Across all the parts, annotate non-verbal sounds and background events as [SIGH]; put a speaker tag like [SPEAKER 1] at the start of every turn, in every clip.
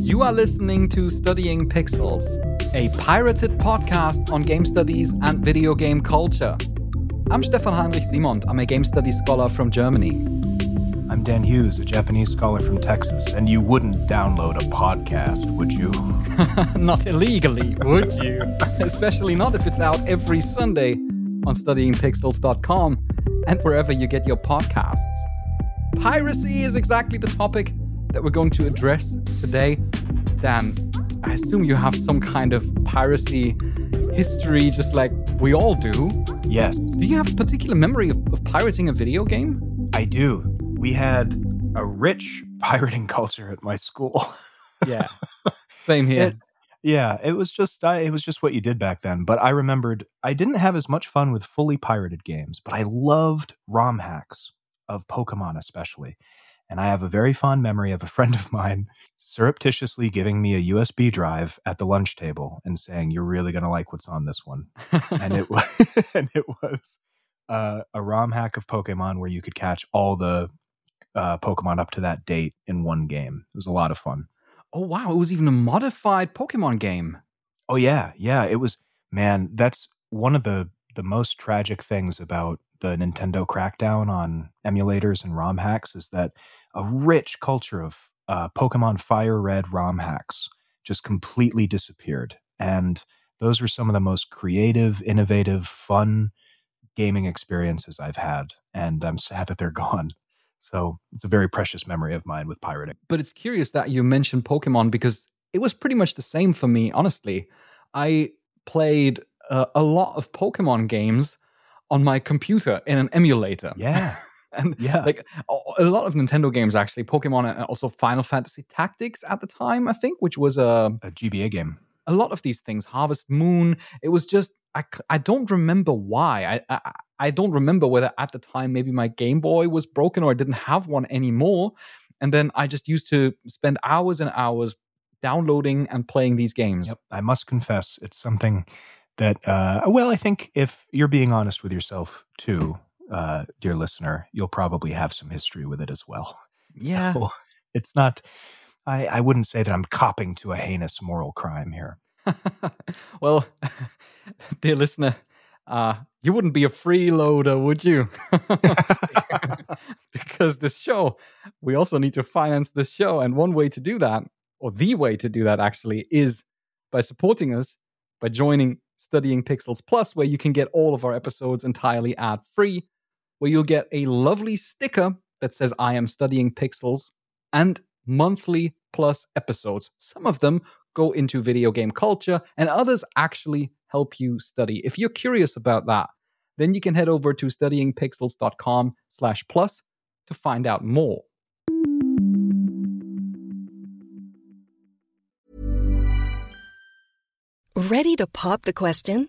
[SPEAKER 1] You are listening to Studying Pixels, a pirated podcast on game studies and video game culture. I'm Stefan Heinrich Simond. I'm a game studies scholar from Germany.
[SPEAKER 2] I'm Dan Hughes, a Japanese scholar from Texas, and you wouldn't download a podcast, would you? [LAUGHS]
[SPEAKER 1] not illegally, would you? [LAUGHS] Especially not if it's out every Sunday on studyingpixels.com and wherever you get your podcasts. Piracy is exactly the topic that we're going to address today. Dan, I assume you have some kind of piracy history, just like we all do.
[SPEAKER 2] Yes.
[SPEAKER 1] Do you have a particular memory of, of pirating a video game?
[SPEAKER 2] I do. We had a rich [LAUGHS] pirating culture at my school. [LAUGHS]
[SPEAKER 1] yeah. Same here.
[SPEAKER 2] It, yeah, it was just I, it was just what you did back then. But I remembered I didn't have as much fun with fully pirated games, but I loved ROM hacks of Pokemon especially. And I have a very fond memory of a friend of mine surreptitiously giving me a USB drive at the lunch table and saying, "You're really going to like what's on this one." and it [LAUGHS] was [LAUGHS] and it was uh, a ROM hack of Pokemon where you could catch all the uh, Pokemon up to that date in one game. It was a lot of fun.
[SPEAKER 1] Oh wow! It was even a modified Pokemon game.
[SPEAKER 2] Oh yeah, yeah. It was. Man, that's one of the the most tragic things about the Nintendo crackdown on emulators and ROM hacks is that a rich culture of uh, Pokemon Fire Red ROM hacks just completely disappeared. And those were some of the most creative, innovative, fun gaming experiences I've had. And I'm sad that they're [LAUGHS] gone. So it's a very precious memory of mine with pirating.
[SPEAKER 1] But it's curious that you mentioned Pokemon because it was pretty much the same for me, honestly. I played uh, a lot of Pokemon games on my computer in an emulator.
[SPEAKER 2] Yeah.
[SPEAKER 1] And yeah, like a lot of Nintendo games actually, Pokemon and also Final Fantasy Tactics at the time, I think, which was a,
[SPEAKER 2] a GBA game.
[SPEAKER 1] A lot of these things, Harvest Moon, it was just I, I don't remember why. I, I I don't remember whether at the time maybe my Game Boy was broken or I didn't have one anymore. And then I just used to spend hours and hours downloading and playing these games.
[SPEAKER 2] Yep. I must confess, it's something that uh, well, I think if you're being honest with yourself too, uh, dear listener, you'll probably have some history with it as well. [LAUGHS]
[SPEAKER 1] Yeah,
[SPEAKER 2] so it's not. I, I wouldn't say that I'm copping to a heinous moral crime here. [LAUGHS]
[SPEAKER 1] well, [LAUGHS] dear listener, uh, you wouldn't be a freeloader, would you? because this show, we also need to finance this show. And one way to do that, or the way to do that actually, is by supporting us, by joining Studying Pixels Plus, where you can get all of our episodes entirely ad free, where you'll get a lovely sticker that says, I am studying pixels, and monthly plus episodes. Some of them go into video game culture, and others actually help you study. If you're curious about that, then you can head over to studyingpixels.com slash plus to find out more.
[SPEAKER 3] Ready to pop the question?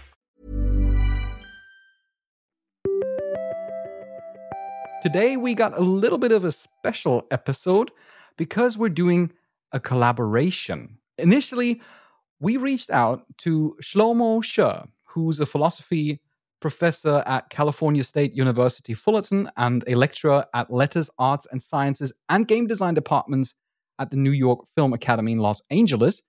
[SPEAKER 1] Today, we got a little bit of a special episode because we're doing a collaboration. Initially, we reached out to Shlomo Sher, who's a philosophy professor at California State University Fullerton and a lecturer at Letters, Arts and Sciences and Game Design departments at the New York Film Academy in Los Angeles,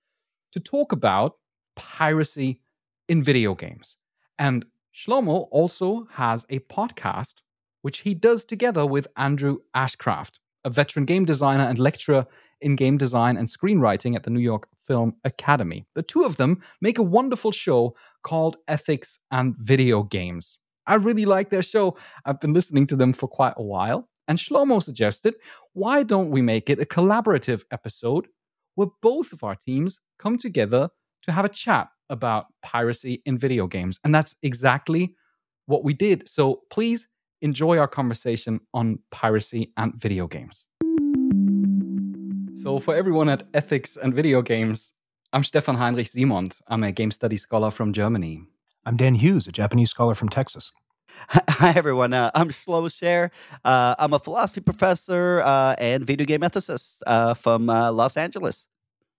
[SPEAKER 1] to talk about piracy in video games. And Shlomo also has a podcast which he does together with Andrew Ashcraft, a veteran game designer and lecturer in game design and screenwriting at the New York Film Academy. The two of them make a wonderful show called Ethics and Video Games. I really like their show. I've been listening to them for quite a while. And Shlomo suggested, why don't we make it a collaborative episode where both of our teams come together to have a chat about piracy in video games? And that's exactly what we did. So please enjoy our conversation on piracy and video games. So, for everyone at Ethics and Video Games, I'm Stefan Heinrich Simond. I'm a game studies scholar from Germany.
[SPEAKER 2] I'm Dan Hughes, a Japanese scholar from Texas. [LAUGHS]
[SPEAKER 4] Hi, everyone. Uh, I'm Shlomo Sher. Uh, I'm a philosophy professor uh, and video game ethicist uh, from uh, Los Angeles.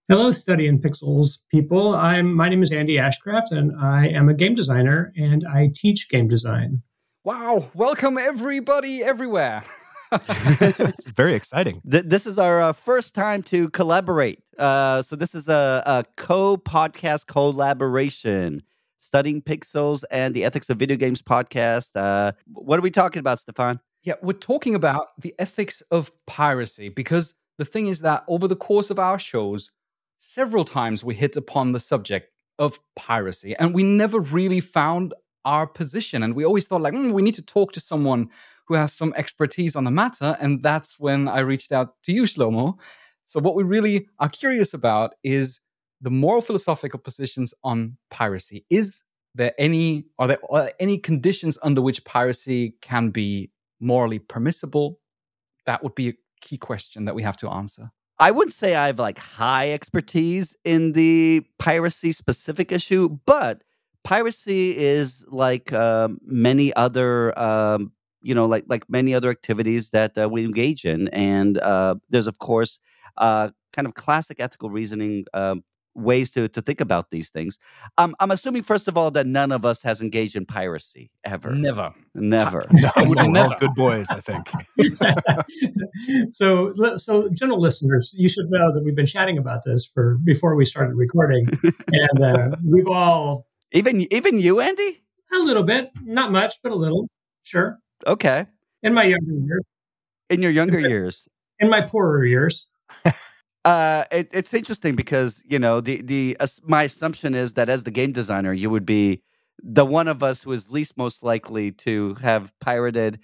[SPEAKER 5] Hello, Studying Pixels people. I'm my name is Andy Ashcraft, and I am a game designer, and I teach game design.
[SPEAKER 1] Wow! Welcome everybody everywhere. [LAUGHS]
[SPEAKER 2] it's very exciting.
[SPEAKER 4] Th- this is our uh, first time to collaborate. Uh, so this is a, a co-podcast collaboration, studying pixels and the ethics of video games podcast. Uh, what are we talking about, Stefan?
[SPEAKER 1] Yeah, we're talking about the ethics of piracy because the thing is that over the course of our shows, several times we hit upon the subject of piracy, and we never really found our position. And we always thought like, mm, we need to talk to someone who has some expertise on the matter. And that's when I reached out to you, Shlomo. So, what we really are curious about is the moral philosophical positions on piracy. Is there any are there are any conditions under which piracy can be morally permissible? That would be a key question that we have to answer.
[SPEAKER 4] I wouldn't say I have like high expertise in the piracy specific issue, but piracy is like um, many other um, you know like like many other activities that uh, we engage in and uh, there's of course uh, kind of classic ethical reasoning um, ways to to think about these things. Um, i'm assuming first of all that none of us has engaged in piracy ever.
[SPEAKER 1] Never.
[SPEAKER 4] Never.
[SPEAKER 2] No, no, never. good boys i think. [LAUGHS] [LAUGHS]
[SPEAKER 5] So so general listeners you should know that we've been chatting about this for before we started recording [LAUGHS] and uh, we've all
[SPEAKER 4] even even you andy
[SPEAKER 5] a little bit not much but a little sure
[SPEAKER 4] Okay.
[SPEAKER 5] In my younger years.
[SPEAKER 4] In your younger years.
[SPEAKER 5] In my poorer years. [LAUGHS]
[SPEAKER 4] uh, it, it's interesting because you know the the uh, my assumption is that as the game designer, you would be the one of us who is least most likely to have pirated,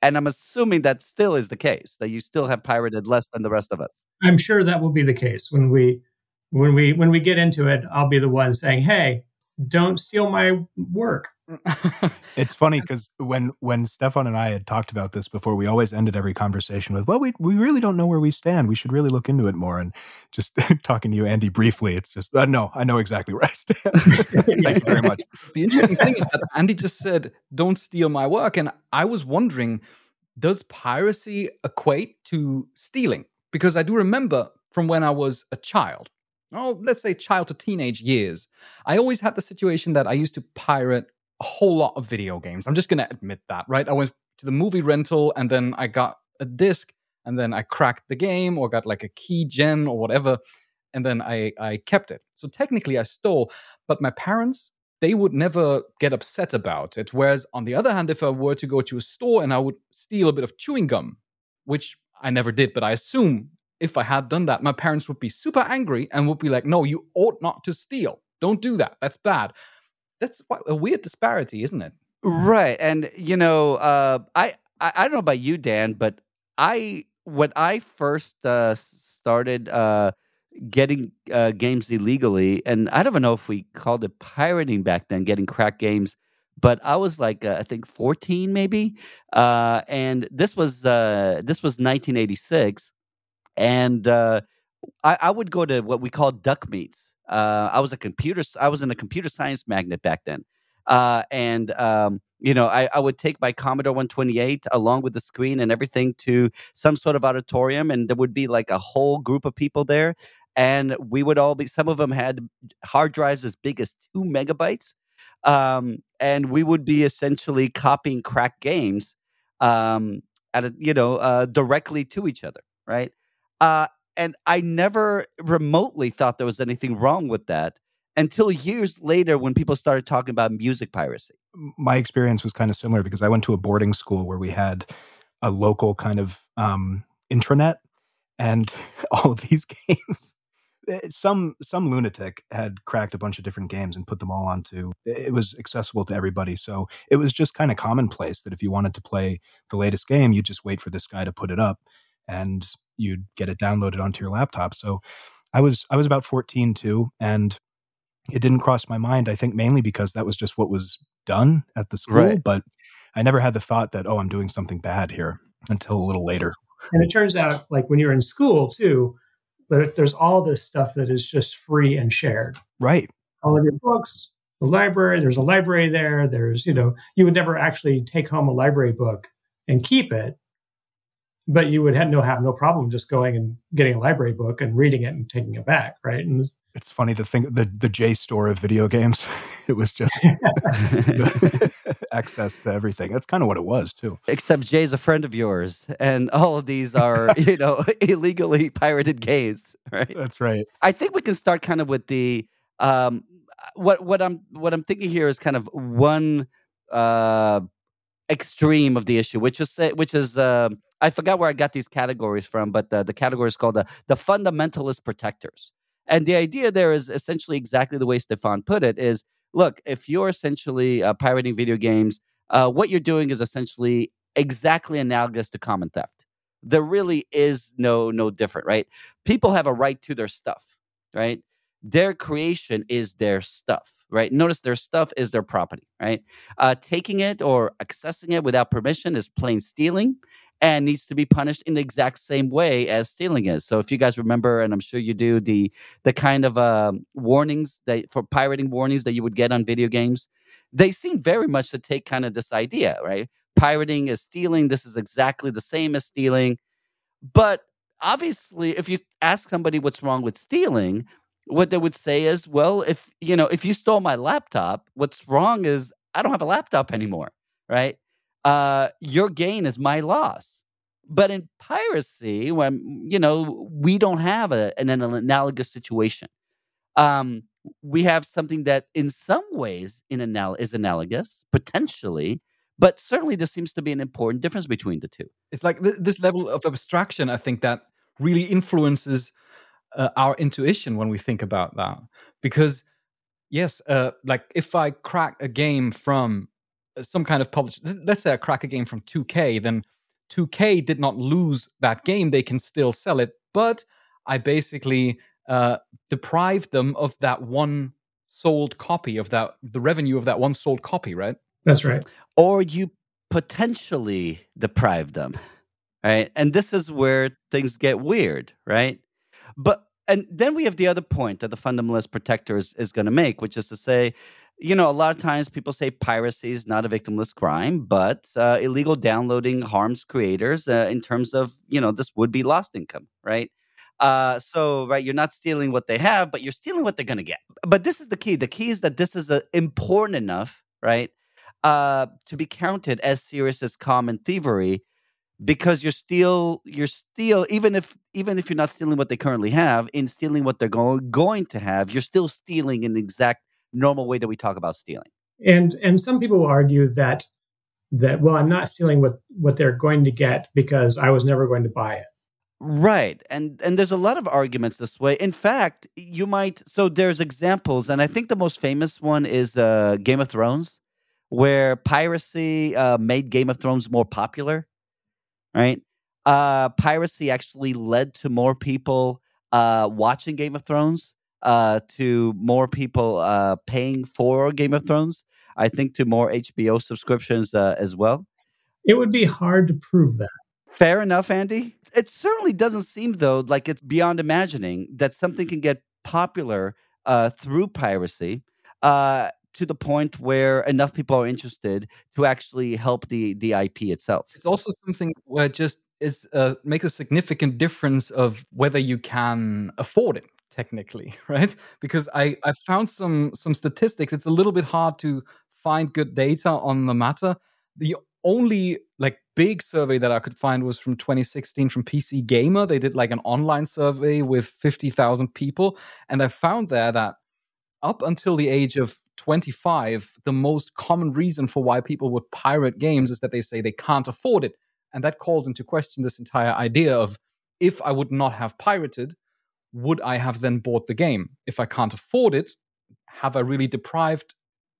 [SPEAKER 4] and I'm assuming that still is the case that you still have pirated less than the rest of us.
[SPEAKER 5] I'm sure that will be the case when we when we when we get into it. I'll be the one saying, "Hey, don't steal my work." [LAUGHS]
[SPEAKER 2] it's funny because when when Stefan and I had talked about this before, we always ended every conversation with, "Well, we we really don't know where we stand. We should really look into it more." And just [LAUGHS] talking to you, Andy, briefly, it's just, uh, "No, I know exactly where I stand." [LAUGHS] Thank you very much.
[SPEAKER 1] The interesting thing is that Andy just said, "Don't steal my work," and I was wondering, does piracy equate to stealing? Because I do remember from when I was a child. Oh, let's say child to teenage years. I always had the situation that I used to pirate a whole lot of video games. I'm just going to admit that, right? I went to the movie rental and then I got a disc and then I cracked the game or got like a key gen or whatever. And then I, I kept it. So technically I stole, but my parents, they would never get upset about it. Whereas on the other hand, if I were to go to a store and I would steal a bit of chewing gum, which I never did, but I assume if I had done that, my parents would be super angry and would be like, no, you ought not to steal. Don't do that. That's bad that's a weird disparity, isn't it?
[SPEAKER 4] Right, and you know, uh, I, I, I don't know about you, Dan, but I when I first uh, started uh, getting uh, games illegally, and I don't even know if we called it pirating back then, getting crack games. But I was like, uh, I think fourteen, maybe, uh, and this was uh, this was 1986, and I, I would go to what we call duck meets uh, I was a computer. I was in a computer science magnet back then, uh, and um, you know, I, I, would take my Commodore 128 along with the screen and everything to some sort of auditorium, and there would be like a whole group of people there, and we would all be. Some of them had hard drives as big as two megabytes, um, and we would be essentially copying crack games, um, at a, you know, uh, directly to each other, right? Uh, and I never remotely thought there was anything wrong with that until years later when people started talking about music piracy.
[SPEAKER 2] My experience was kind of similar because I went to a boarding school where we had a local kind of um, intranet. and [LAUGHS] all of these [LAUGHS] games eh, some some lunatic had cracked a bunch of different games and put them all onto it was accessible to everybody so it was just kind of commonplace that if you wanted to play the latest game you just wait for this guy to put it up and you'd get it downloaded onto your laptop so i was i was about 14 too and it didn't cross my mind i think mainly because that was just what was done at the school
[SPEAKER 4] Right.
[SPEAKER 2] but i never had the thought that oh i'm doing something bad here until a little later
[SPEAKER 5] And it turns out, like when you're in school too, but there's all this stuff that is just free and shared.
[SPEAKER 2] right
[SPEAKER 5] All of your books, the library. There's a library there. There's you know you would never actually take home a library book and keep it, but you would have no have no problem just going and getting a library book and reading it and taking it back, right? And
[SPEAKER 2] it's funny to think the the JSTOR of video games. [LAUGHS] It was just [LAUGHS] [LAUGHS] access to everything. That's kind of what it was too.
[SPEAKER 4] Except Jay's a friend of yours, and all of these are, you know, illegally pirated games, right?
[SPEAKER 2] That's right.
[SPEAKER 4] I think we can start kind of with the um, what what I'm what I'm thinking here is kind of one uh, extreme of the issue, which is which is uh, I forgot where I got these categories from, but the, the category is called the the fundamentalist protectors, and the idea there is essentially exactly the way Stefan put it: is look, if you're essentially uh, pirating video games, uh, what you're doing is essentially exactly analogous to common theft. There really is no no different, right? People have a right to their stuff, right? Their creation is their stuff, right? Notice their stuff is their property, right? Uh, taking it or accessing it without permission is plain stealing and needs to be punished in the exact same way as stealing is. So if you guys remember, and I'm sure you do, the the kind of um, warnings that for pirating warnings that you would get on video games, they seem very much to take kind of this idea, right? Pirating is stealing. This is exactly the same as stealing. But obviously, if you ask somebody what's wrong with stealing, what they would say is, well, if you know, if you stole my laptop, what's wrong is I don't have a laptop anymore, right? Uh, your gain is my loss. But in piracy, when you know we don't have a, an, an analogous situation, um, we have something that, in some ways, in anal- is analogous potentially, but certainly there seems to be an important difference between the two.
[SPEAKER 1] It's like th- this level of abstraction, I think, that really influences uh, our intuition when we think about that. Because, yes, uh, like if I crack a game from uh, some kind of published, let's say I crack a game from 2K, then 2K did not lose that game. They can still sell it, but I basically uh, deprived them of that one sold copy of that, the revenue of that one sold copy, right?
[SPEAKER 5] that's right.
[SPEAKER 4] or you potentially deprive them right and this is where things get weird right but and then we have the other point that the fundamentalist protector is, is going to make which is to say you know a lot of times people say piracy is not a victimless crime but uh, illegal downloading harms creators uh, in terms of you know this would be lost income right? Uh, so right you're not stealing what they have but you're stealing what they're going to get but this is the key. The key is that this is uh, important enough right uh, to be counted as serious as common thievery because you're still you're still even if even if you're not stealing what they currently have in stealing what they're going going to have you're still stealing in the exact normal way that we talk about stealing
[SPEAKER 5] And and some people will argue that that well, I'm not stealing what what they're going to get because I was never going to buy it.
[SPEAKER 4] Right. And and there's a lot of arguments this way. In fact, you might so there's examples and I think the most famous one is uh Game of Thrones where piracy uh made Game of Thrones more popular, right? Uh piracy actually led to more people uh watching Game of Thrones, uh to more people uh paying for Game of Thrones. I think to more HBO subscriptions uh, as well.
[SPEAKER 5] It would be hard to prove that.
[SPEAKER 4] Fair enough, Andy. It certainly doesn't seem, though, like it's beyond imagining that something can get popular uh, through piracy uh, to the point where enough people are interested to actually help the the IP itself.
[SPEAKER 1] It's also something where just is uh, makes a significant difference of whether you can afford it technically, [LAUGHS] right? Because I I found some some statistics. It's a little bit hard to find good data on the matter. The only like big survey that I could find was from 2016 from PC Gamer. They did like an online survey with 50,000 people, and I found there that up until the age of 25, the most common reason for why people would pirate games is that they say they can't afford it. And that calls into question this entire idea of if I would not have pirated, would I have then bought the game? If I can't afford it, have I really deprived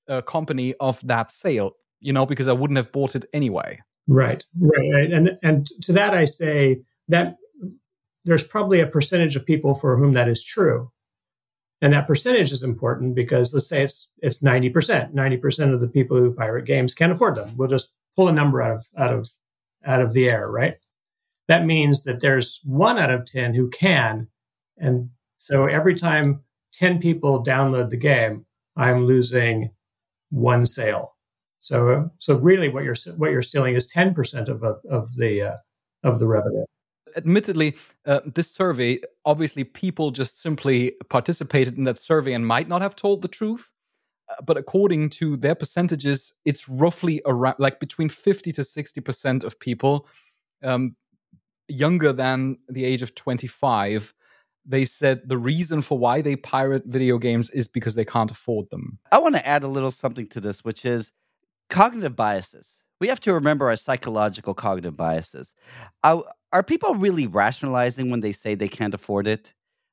[SPEAKER 1] a company of that sale? You know, because I wouldn't have bought it anyway.
[SPEAKER 5] Right, right, and and to that I say that there's probably a percentage of people for whom that is true, and that percentage is important because let's say it's it's ninety percent. Ninety percent of the people who pirate games can't afford them. We'll just pull a number out of out of out of the air, right? That means that there's one out of ten who can, and so every time ten people download the game, I'm losing one sale. So, so really, what you're what you're stealing is ten percent of of the uh, of the revenue.
[SPEAKER 1] Admittedly, uh, this survey obviously people just simply participated in that survey and might not have told the truth. Uh, but according to their percentages, it's roughly around like between fifty to sixty percent of people um, younger than the age of twenty five they said the reason for why they pirate video games is because they can't afford them.
[SPEAKER 4] I want to add a little something to this, which is cognitive biases. We have to remember our psychological cognitive biases. Are, are people really rationalizing when they say they can't afford it?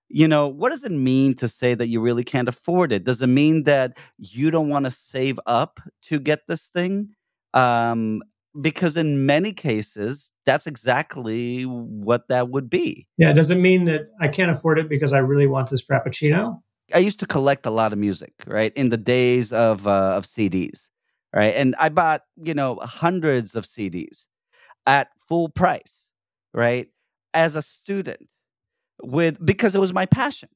[SPEAKER 4] You know, what does it mean to say that you really can't afford it? Does it mean that you don't want to save up to get this thing? Um, because in many cases, that's exactly what that would be.
[SPEAKER 5] Yeah. Does it mean that I can't afford it because I really want this Frappuccino?
[SPEAKER 4] I used to collect a lot of music, right? In the days of uh, of CDs, right? And I bought, you know, hundreds of CDs at full price, right? As a student with because it was my passion.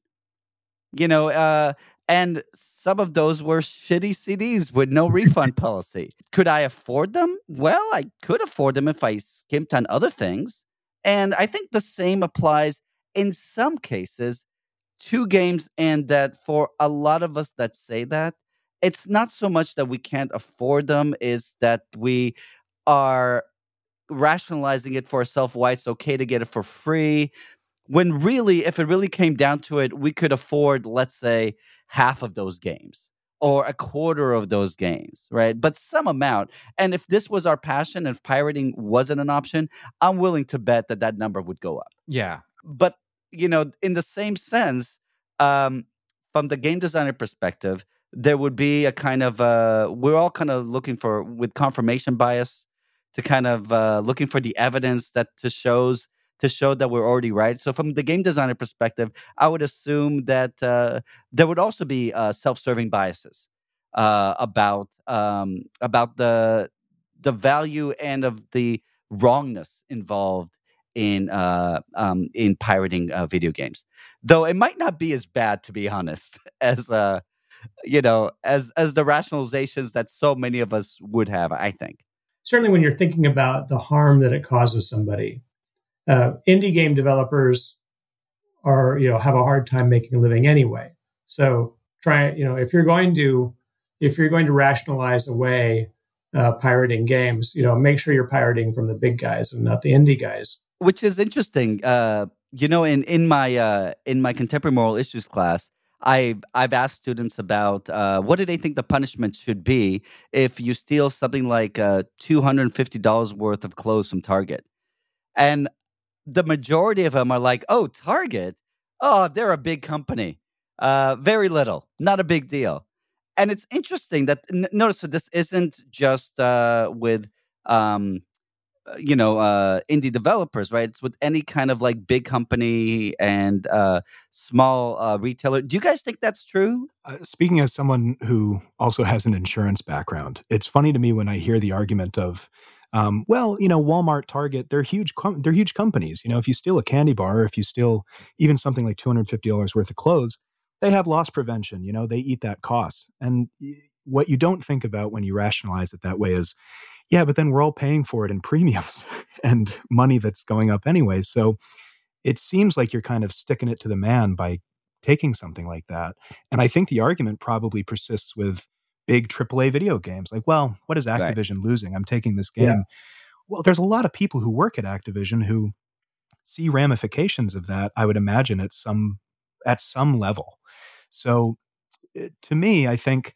[SPEAKER 4] You know, uh and some of those were shitty CDs with no refund [LAUGHS] policy. Could I afford them? Well, I could afford them if I skimped on other things. And I think the same applies in some cases to games, and that for a lot of us that say that, it's not so much that we can't afford them, is that we are rationalizing it for ourselves why it's okay to get it for free. When really, if it really came down to it, we could afford, let's say, half of those games or a quarter of those games, right? But some amount. And if this was our passion, if pirating wasn't an option, I'm willing to bet that that number would go up.
[SPEAKER 1] Yeah.
[SPEAKER 4] But, you know, in the same sense, um, from the game designer perspective, there would be a kind of uh, we're all kind of looking for with confirmation bias to kind of uh, looking for the evidence that to shows to show that we're already right. So from the game designer perspective, I would assume that uh, there would also be uh, self-serving biases uh, about um, about the the value and of the wrongness involved in uh, um, in pirating uh, video games. Though it might not be as bad, to be honest, [LAUGHS] as uh, you know, as as the rationalizations that so many of us would have. I think
[SPEAKER 5] certainly when you're thinking about the harm that it causes somebody, uh, indie game developers are you know have a hard time making a living anyway. So try you know if you're going to if you're going to rationalize away uh, pirating games, you know make sure you're pirating from the big guys and not the indie guys.
[SPEAKER 4] Which is interesting. Uh, you know, in in my uh, in my contemporary moral issues class, I've I've asked students about uh, what do they think the punishment should be if you steal something like uh, two hundred and fifty dollars worth of clothes from Target, and the majority of them are like, "Oh, Target, oh, they're a big company, uh, very little, not a big deal." And it's interesting that n- notice that this isn't just uh, with um, you know uh, indie developers right? It's with any kind of like big company and uh, small uh, retailer. Do you guys think that's true?
[SPEAKER 2] Uh, speaking as someone who also has an insurance background it's funny to me when i hear the argument of um, well you know walmart target they're huge com- they're huge companies. You know if you steal a candy bar if you steal even something like $250 worth of clothes they have loss prevention you know they eat that cost. And what you don't think about when you rationalize it that way is yeah, but then we're all paying for it in premiums [LAUGHS] and money that's going up anyway. So it seems like you're kind of sticking it to the man by taking something like that. And I think the argument probably persists with big AAA video games. Like, well, what is Activision right. losing? I'm taking this game. Yeah. Well, there's a lot of people who work at Activision who see ramifications of that, I would imagine at some at some level. So eh, to me, I think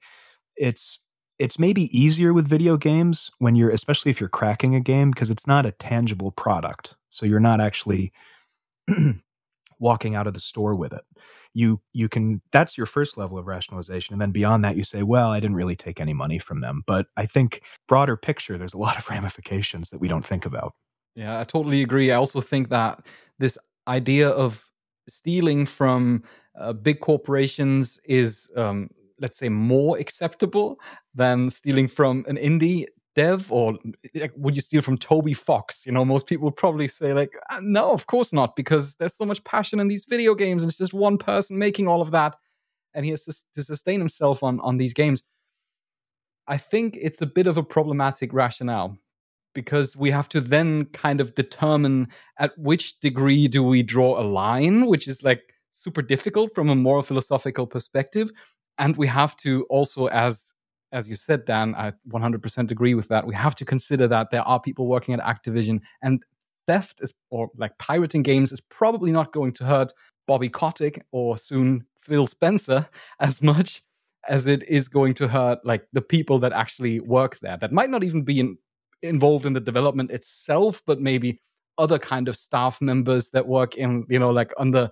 [SPEAKER 2] it's it's maybe easier with video games when you're especially if you're cracking a game because it's not a tangible product so you're not actually [CLEARS THROAT] walking out of the store with it. You you can that's your first level of rationalization and then beyond that you say, well, I didn't really take any money from them. But I think broader picture there's a lot of [LAUGHS] ramifications that we don't think about.
[SPEAKER 1] Yeah, I totally agree. I also think that this idea of stealing from uh, big corporations is um, let's say more acceptable than stealing from an indie dev or like, would you steal from toby fox? You know most people would probably say like uh, no of course not because there's so much passion in these video games and it's just one person making all of that and he has to, to sustain himself on on these games. I think it's a bit of a problematic rationale because we have to then kind of determine at which degree do we draw a line which is like super difficult from a moral philosophical perspective and we have to also as as you said dan i 100% agree with that. We have to consider that there are people working at activision and theft is or like pirating games is probably not going to hurt bobby kotick or soon phil spencer [LAUGHS] as much as it is going to hurt like the people that actually work there that might not even be in, involved in the development itself but maybe other kind of staff members that work in you know like on the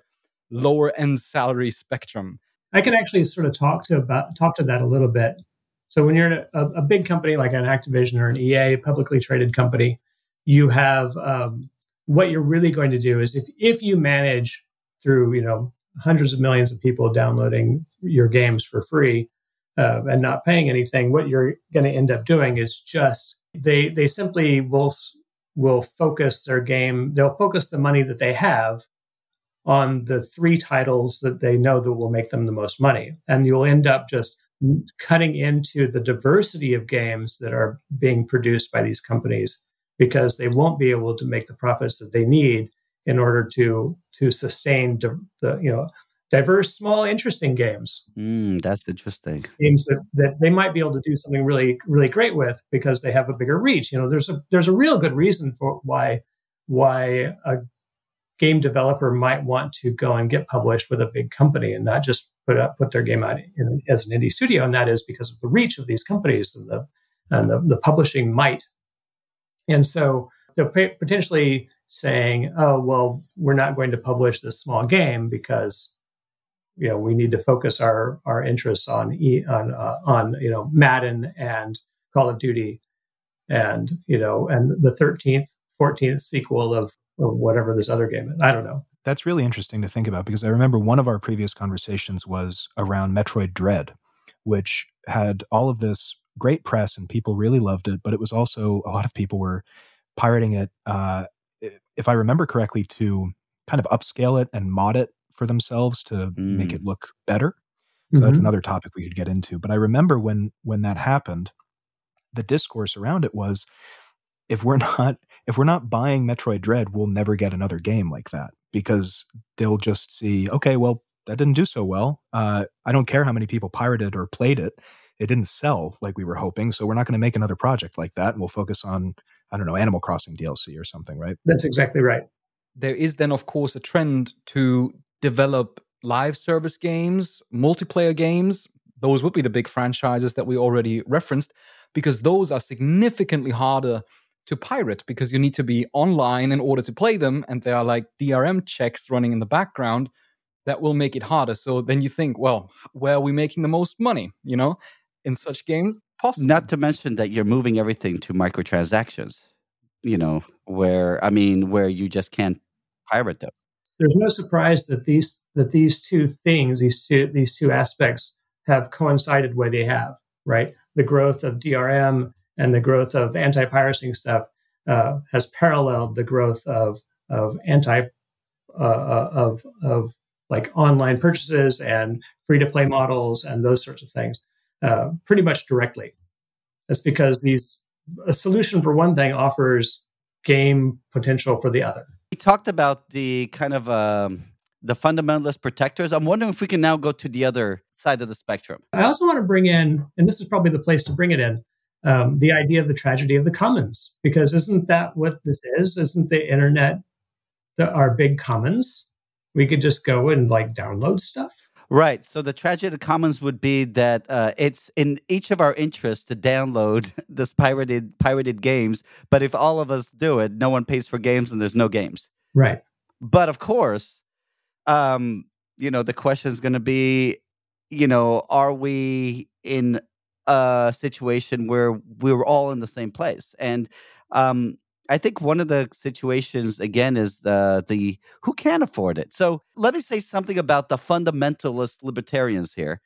[SPEAKER 1] lower end salary spectrum
[SPEAKER 5] I can actually sort of talk to about talk to that a little bit. So when you're in a, a big company like an Activision or an EA, a publicly traded company, you have um, what you're really going to do is if if you manage through you know hundreds of millions of people downloading your games for free uh, and not paying anything, what you're going to end up doing is just they they simply will will focus their game. They'll focus the money that they have on the three titles that they know that will make them the most money. And you'll end up just cutting into the diversity of games that are being produced by these companies because they won't be able to make the profits that they need in order to to sustain the, the you know diverse small interesting games.
[SPEAKER 4] Mm, that's interesting.
[SPEAKER 5] Games that, that they might be able to do something really really great with because they have a bigger reach. You know there's a there's a real good reason for why why a game developer might want to go and get published with a big company and not just put up put their game out in, as an indie studio, and that is because of the reach of these companies and the and the, the publishing might. And so they're potentially saying, "Oh, well, we're not going to publish this small game because you know we need to focus our our interests on on uh, on you know Madden and Call of Duty and you know and the 13th 14th sequel of or whatever this other game is. I don't know.
[SPEAKER 2] That's really interesting to think about because I remember one of our previous conversations was around Metroid Dread, which had all of this great press and people really loved it, but it was also a lot of people were pirating it, uh, if I remember correctly, to kind of upscale it and mod it for themselves to mm. make it look better. So mm-hmm. that's another topic we could get into. But I remember when when that happened, the discourse around it was if we're [LAUGHS] not if we're not buying Metroid Dread, we'll never get another game like that because they'll just see, okay, well, that didn't do so well. Uh, I don't care how many people pirated or played it. It didn't sell like we were hoping. So we're not going to make another project like that. And we'll focus on, I don't know, Animal Crossing DLC or something, right?
[SPEAKER 5] That's exactly right.
[SPEAKER 1] There is then, of course, a trend to develop live service games, multiplayer games. Those would be the big franchises that we already referenced because those are significantly harder to pirate because you need to be online in order to play them and there are like drm checks running in the background that will make it harder. So then you think well where are we making the most money you know in such games? Possible
[SPEAKER 4] not to mention that you're moving everything to microtransactions you know where i mean where you just can't pirate them.
[SPEAKER 5] There's no surprise that these that these two things these two these two aspects have coincided where they have right? The growth of drm and the growth of anti-piracy stuff uh, has paralleled the growth of of anti uh, uh, of of like online purchases and free to play models and those sorts of things uh, pretty much directly. That's because these a solution for one thing offers game potential for the other.
[SPEAKER 4] We talked about the kind of um, the fundamentalist protectors. I'm wondering if we can now go to the other side of the spectrum.
[SPEAKER 5] I also want to bring in, and this is probably the place to bring it in, um, the idea of the tragedy of the commons, because isn't that what this is? Isn't the internet the, our big commons? We could just go and like download stuff.
[SPEAKER 4] Right. So the tragedy of the commons would be that uh, it's in each of our interests to download [LAUGHS] this pirated pirated games. But if all of us do it, no one pays for games and there's no games.
[SPEAKER 5] Right.
[SPEAKER 4] But of course, um, you know, the question is going to be, you know, are we in a situation where we were all in the same place? And um, I think one of the situations again is the the who can afford it. So let me say something about the fundamentalist libertarians here,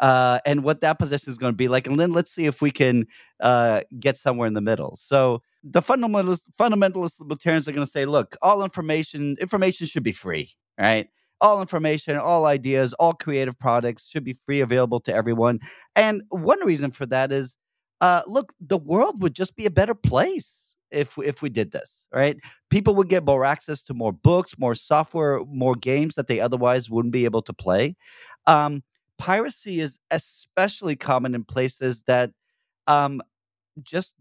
[SPEAKER 4] uh, and what that position is going to be like, and then let's see if we can uh, get somewhere in the middle. So the fundamentalist fundamentalist libertarians are going to say, look, all information information should be free, right? All information, all ideas, all creative products should be free, available to everyone. And one reason for that is, uh, look, the world would just be a better place if if we did this, right? People would get more access to more books, more software, more games that they otherwise wouldn't be able to play. Um, piracy is especially common in places that um, just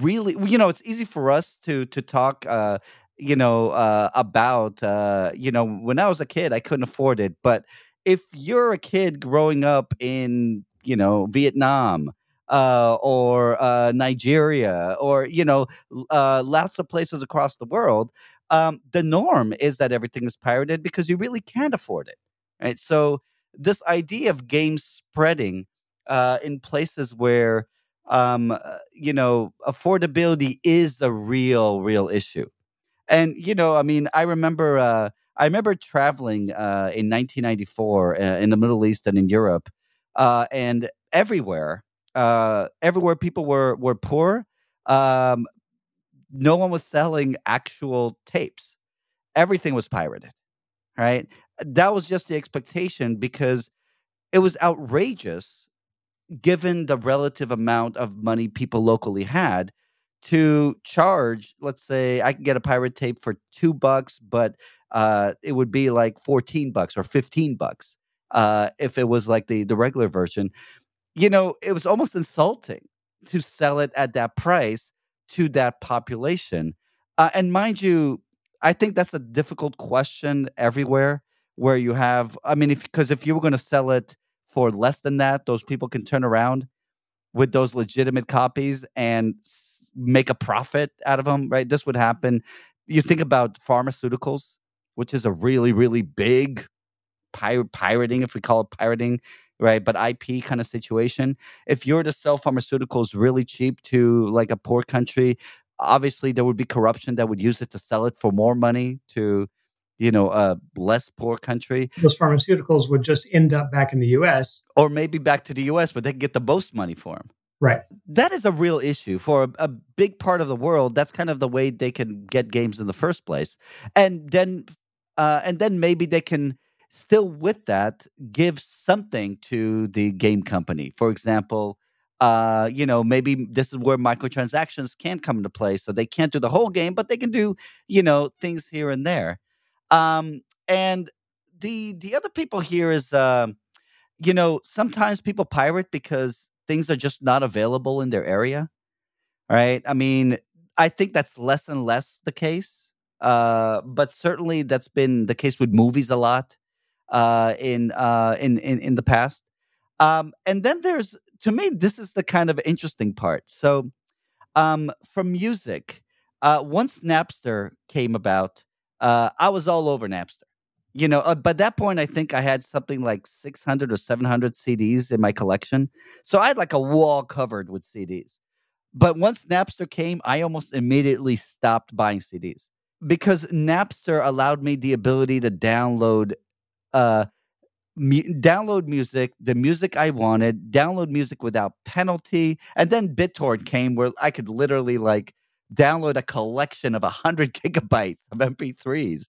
[SPEAKER 4] really, you know, it's easy for us to to talk. Uh, you know uh, about uh, you know when I was a kid, I couldn't afford it, but if you're a kid growing up in you know Vietnam uh, or uh, Nigeria, or you know, uh, lots of places across the world, um, the norm is that everything is pirated because you really can't afford it, right? So this idea of games spreading uh, in places where um, uh, you know affordability is a real, real issue, and you know, I mean, I remember. Uh, I remember traveling uh, in 1994 uh, in the Middle East and in Europe, uh, and everywhere uh, everywhere people were were poor, um, no one was selling actual tapes. Everything was pirated, right? That was just the expectation because it was outrageous given the relative amount of money people locally had to charge let's say i can get a pirate tape for two bucks but uh, it would be like 14 bucks or 15 bucks uh, if it was like the the regular version you know, it was almost insulting to sell it at that price to that population. Uh, and mind you, I think that's a difficult question everywhere where you have, I mean, if because if you were going to sell it for less than that, those people can turn around with those legitimate copies and make a profit out of them, right? This would happen. You think about pharmaceuticals, which is a really, really big pir- pirating, if we call it pirating right? But IP kind of situation. If you were to sell pharmaceuticals really cheap to like a poor country, obviously there would be corruption that would use it to sell it for more money to, you know, a less poor country.
[SPEAKER 5] Those pharmaceuticals would just end up back in the U.S.
[SPEAKER 4] or maybe back to the U.S. but they get the most money for them.
[SPEAKER 5] Right.
[SPEAKER 4] That is a real issue for a, a big part of the world. That's kind of the way they can get games in the first place, and then, uh, and then maybe they can still with that give something to the game company for example uh you know maybe this is where microtransactions can come into play so they can't do the whole game but they can do you know things here and there um and the the other people here is uh, you know sometimes people pirate because things are just not available in their area right i mean i think that's less and less the case uh but certainly that's been the case with movies a lot uh, in, uh, in in in the past. Um, and then there's to me this is the kind of interesting part. So um, from music, uh, once Napster came about, uh, I was all over Napster. You know, uh, by that point, I think I had something like 600 or 700 CDs in my collection. So I had like a wall covered with CDs. But once Napster came, I almost immediately stopped buying CDs because Napster allowed me the ability to download uh, mu- download music, the music I wanted, download music without penalty, and then BitTorrent came where I could literally like download a collection of 100 [LAUGHS] gigabytes of MP3s,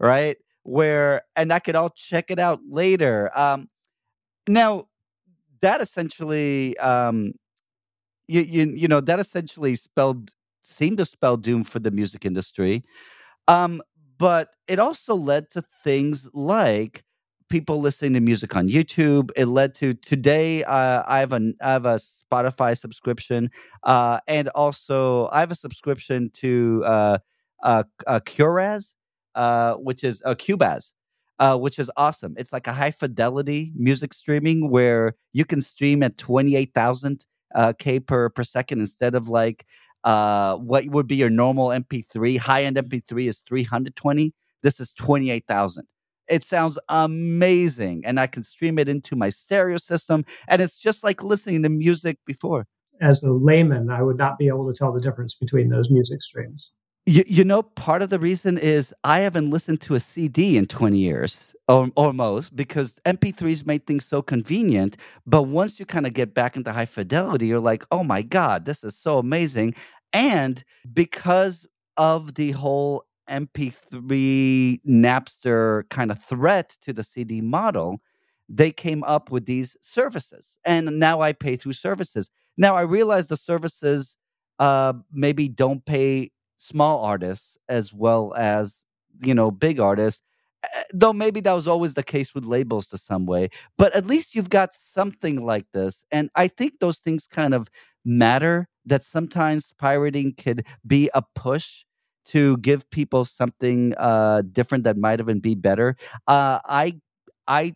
[SPEAKER 4] right? Where and I could all check it out later. Um, now that essentially, um, you, you you know that essentially spelled seemed to spell doom for the music industry. Um, but it also led to things like people listening to music on YouTube. It led to today. Uh, I have a I have a Spotify subscription, uh, and also I have a subscription to uh, uh, uh Qobuz, uh, which is a uh, Qobuz. Uh, which is awesome. It's like a high fidelity music streaming where you can stream at 28,000 uh, K per, per second instead of like uh, what would be your normal MP3. High end MP3 is 320 This is 28,000. It sounds amazing. And I can stream it into my stereo system. And it's just like listening to music before.
[SPEAKER 5] As a layman, I would not be able to tell the difference between those music streams.
[SPEAKER 4] You, you know, part of the reason is I haven't listened to a CD in 20 years or almost because MP3s made things so convenient. But once you kind of get back into high fidelity, you're like, oh my God, this is so amazing. And because of the whole MP3 Napster kind of threat to the CD model, they came up with these services. And now I pay through services. Now I realize the services uh, maybe don't pay small artists as well as, you know, big artists. Eh, though maybe that was always the case with labels to some way, but at least you've got something like this. And I think those things kind of matter that sometimes pirating could be a push to give people something uh, different that might even be better. Uh, I I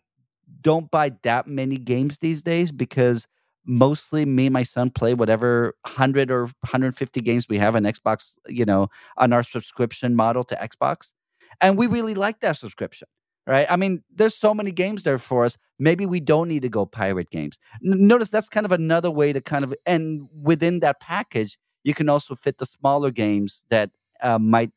[SPEAKER 4] don't buy that many games these days because mostly me and my son play whatever 100 or 150 games we have on Xbox, you know, on our subscription model to Xbox. And we really like that subscription, right? I mean, there's so many games there for us. Maybe we don't need to go pirate games. N- notice that's kind of another way to kind of, and within that package, you can also fit the smaller games that uh, might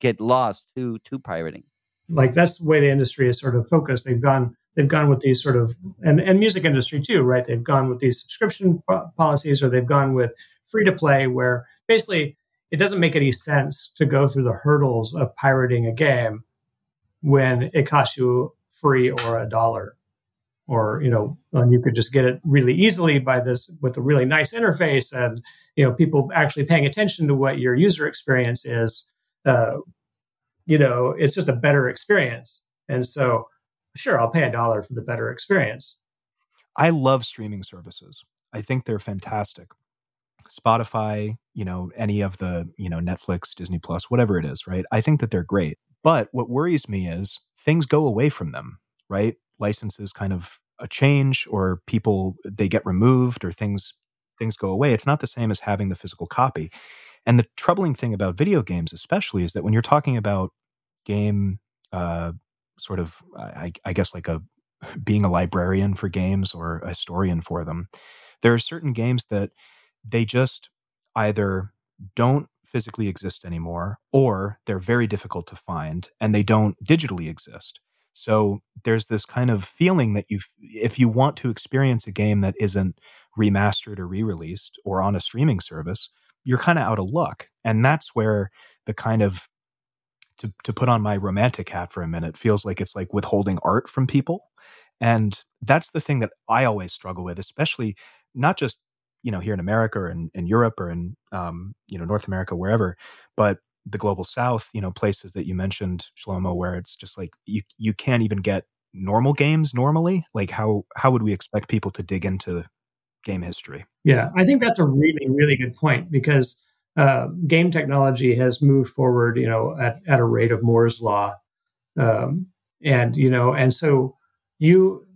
[SPEAKER 4] get lost to to pirating.
[SPEAKER 5] Like that's the way the industry is sort of focused. They've gone they've gone with these sort of and and music industry too, right? They've gone with these subscription policies, or they've gone with free to play, where basically it doesn't make any sense to go through the hurdles of pirating a game when it costs you free or a dollar or you know and you could just get it really easily by this with a really nice interface and you know people actually paying attention to what your user experience is uh, you know it's just a better experience and so sure i'll pay a dollar for the better experience.
[SPEAKER 2] I love streaming services. I think they're fantastic. Spotify you know any of the you know netflix disney plus whatever it is right? I think that they're great. But what worries me is things go away from them right? Licenses kind of a change or people they get removed or things things go away. It's not the same as having the physical copy. And the troubling thing about video games especially is that when you're talking about game uh, sort of I, I guess like a [LAUGHS] being a librarian for games or a historian for them there are certain games that they just either don't physically exist anymore or they're very difficult to find and they don't digitally exist so there's this kind of feeling that you, if you want to experience a game that isn't remastered or re-released or on a streaming service, you're kind of out of luck. And that's where the kind of to to put on my romantic hat for a minute feels like it's like withholding art from people. And that's the thing that I always struggle with, especially not just you know here in America or in, in Europe or in um, you know North America, wherever, but the global south, you know, places that you mentioned, Shlomo, where it's just like you you can't even get normal games normally. Like how how would we expect people to dig into game history?
[SPEAKER 5] Yeah, I think that's a really really good point because uh, game technology has moved forward, you know, at, at a rate of Moore's law, um, and you know, and so you,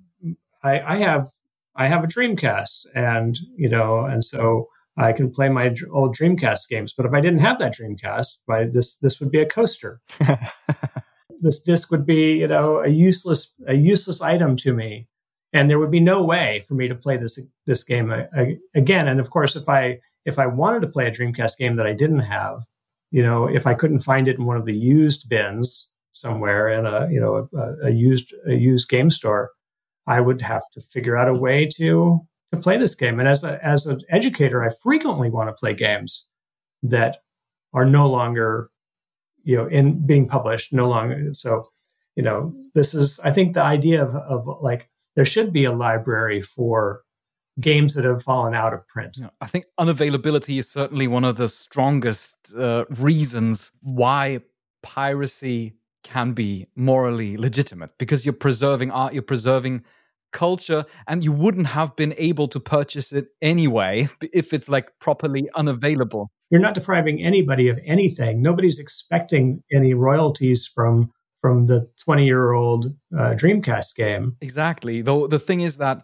[SPEAKER 5] I, I have I have a Dreamcast, and you know, and so I can play my old Dreamcast games. But if I didn't have that Dreamcast, right, this this would be a coaster. [LAUGHS] this disc would be, you know, a useless a useless item to me, and there would be no way for me to play this this game again. And of course, if I if I wanted to play a Dreamcast game that I didn't have, you know, if I couldn't find it in one of the used bins somewhere in a you know a, a used a used game store, I would have to figure out a way to to play this game. And as a, as an educator, I frequently want to play games that are no longer, you know, in being published, no longer. So, you know, this is, I think the idea of, of like, there should be a library for games that have fallen out of print.
[SPEAKER 1] I think unavailability is certainly one of the strongest uh, reasons why piracy can be morally legitimate because you're preserving art, you're preserving culture and you wouldn't have been able to purchase it anyway if it's like properly unavailable.
[SPEAKER 5] You're not depriving anybody of anything. Nobody's expecting any royalties from from the 20 year old uh, dreamcast game.
[SPEAKER 1] Exactly. Though the thing is that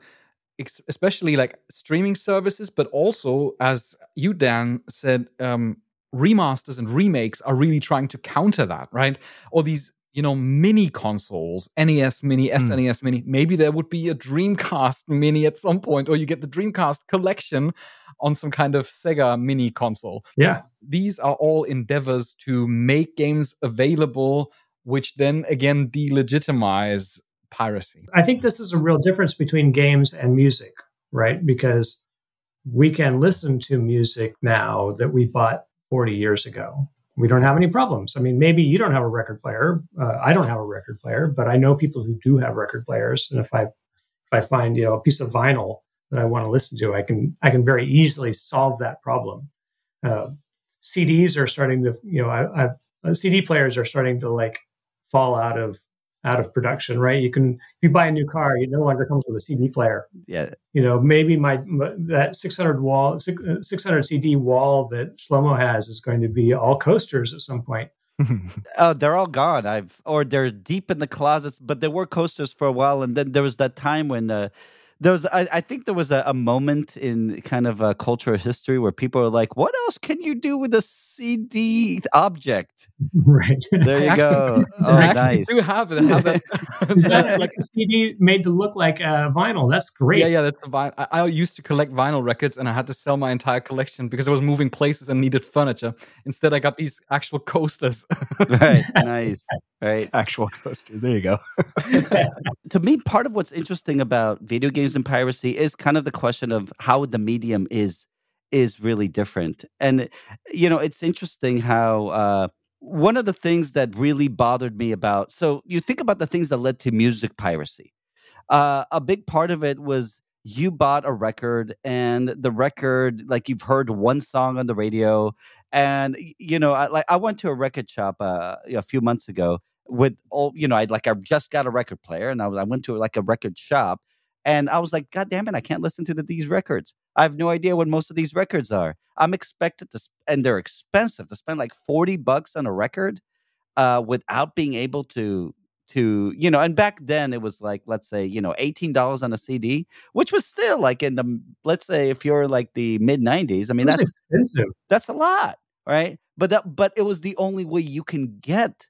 [SPEAKER 1] especially like streaming services but also as you dan said um, remasters and remakes are really trying to counter that right or these you know, mini consoles, NES Mini, SNES Mini. Maybe there would be a Dreamcast [LAUGHS] Mini at some point, or you get the Dreamcast collection on some kind of Sega Mini console.
[SPEAKER 5] Yeah.
[SPEAKER 1] These are all endeavors to make games available, which then again delegitimize piracy.
[SPEAKER 5] I think this is a real difference between games and music, right? Because we can listen to music now that we bought 40 years ago we don't have any problems. I mean, maybe you don't have a record player. Uh, I don't have a record player, but I know people who do have record players. And if I if I find you know a piece of vinyl that I want to listen to, I can I can very easily solve that problem. Uh, CDs are starting to you know I, I, uh, CD players are starting to like fall out of out of production, right? You can if you buy a new car, it no longer comes with a CD player.
[SPEAKER 4] Yeah.
[SPEAKER 5] You know, maybe my, my that 600 wall 600 CD wall that Shlomo has is going to be all coasters at some point. [LAUGHS]
[SPEAKER 4] oh, they're all gone. I've or they're deep in the closets, but there were coasters for a while, and then there was that time when uh, there was I, I, think there was a, a, moment in kind of a cultural history where people are like, "What else can you do with a CD object?" [LAUGHS]
[SPEAKER 5] Right
[SPEAKER 4] there, you go. [LAUGHS] Oh, nice.
[SPEAKER 1] Do have it. [LAUGHS] Have it.
[SPEAKER 5] Is that like a CD made to look like a vinyl? That's great.
[SPEAKER 1] Yeah, yeah, that's a vinyl. I, I, used to collect vinyl records, and I had to sell my entire collection because I was moving places and needed furniture. Instead, I got these actual coasters.
[SPEAKER 4] right. Nice. Right.
[SPEAKER 2] Actual [LAUGHS] coasters. There you go. [LAUGHS] [LAUGHS]
[SPEAKER 4] to me, part of what's interesting about video games and piracy is kind of the question of how the medium is is really different. And you know, it's interesting how uh, one of the things that really bothered me about so you think about the things that led to music piracy. Uh, a big part of it was you bought a record and the record like you've heard one song on the radio and you know I, like i went to a record shop uh, a few months ago with all you know i like i just got a record player and I, I went to like a record shop and I was like, God damn it, I can't listen to the, these records. I have no idea what most of these records are. I'm expected to, and they're expensive to spend like 40 bucks on a record uh, without being able to, to, you know, and back then it was like, let's say, you know, $18 on a CD, which was still like in the, let's say if you're like the mid 90s, I mean, that's
[SPEAKER 5] expensive.
[SPEAKER 4] That's a lot, right? But that, but it was the only way you can get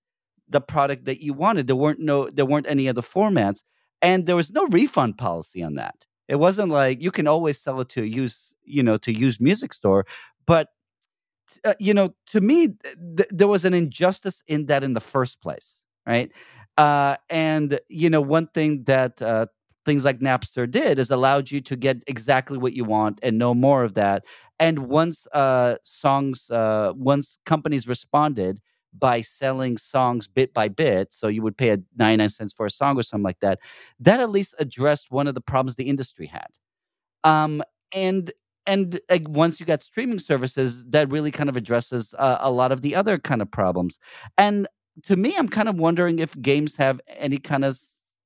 [SPEAKER 4] the product that you wanted. There weren't no, there weren't any other formats and there was no refund policy on that. It wasn't like you can always sell it to a use, you know, to use music store, but uh, you know, to me, th- there was an injustice in that in the first place, right? Uh, and you know, one thing that uh, things like Napster did is allowed you to get exactly what you want and know more of that. And once uh, songs, uh, once companies responded, by selling songs bit by bit. So you would pay a 99 cents for a song or something like that. That at least addressed one of the problems the industry had. Um, and and uh, once you got streaming services, that really kind of addresses uh, a lot of the other kind of problems. And to me, I'm kind of wondering if games have any kind of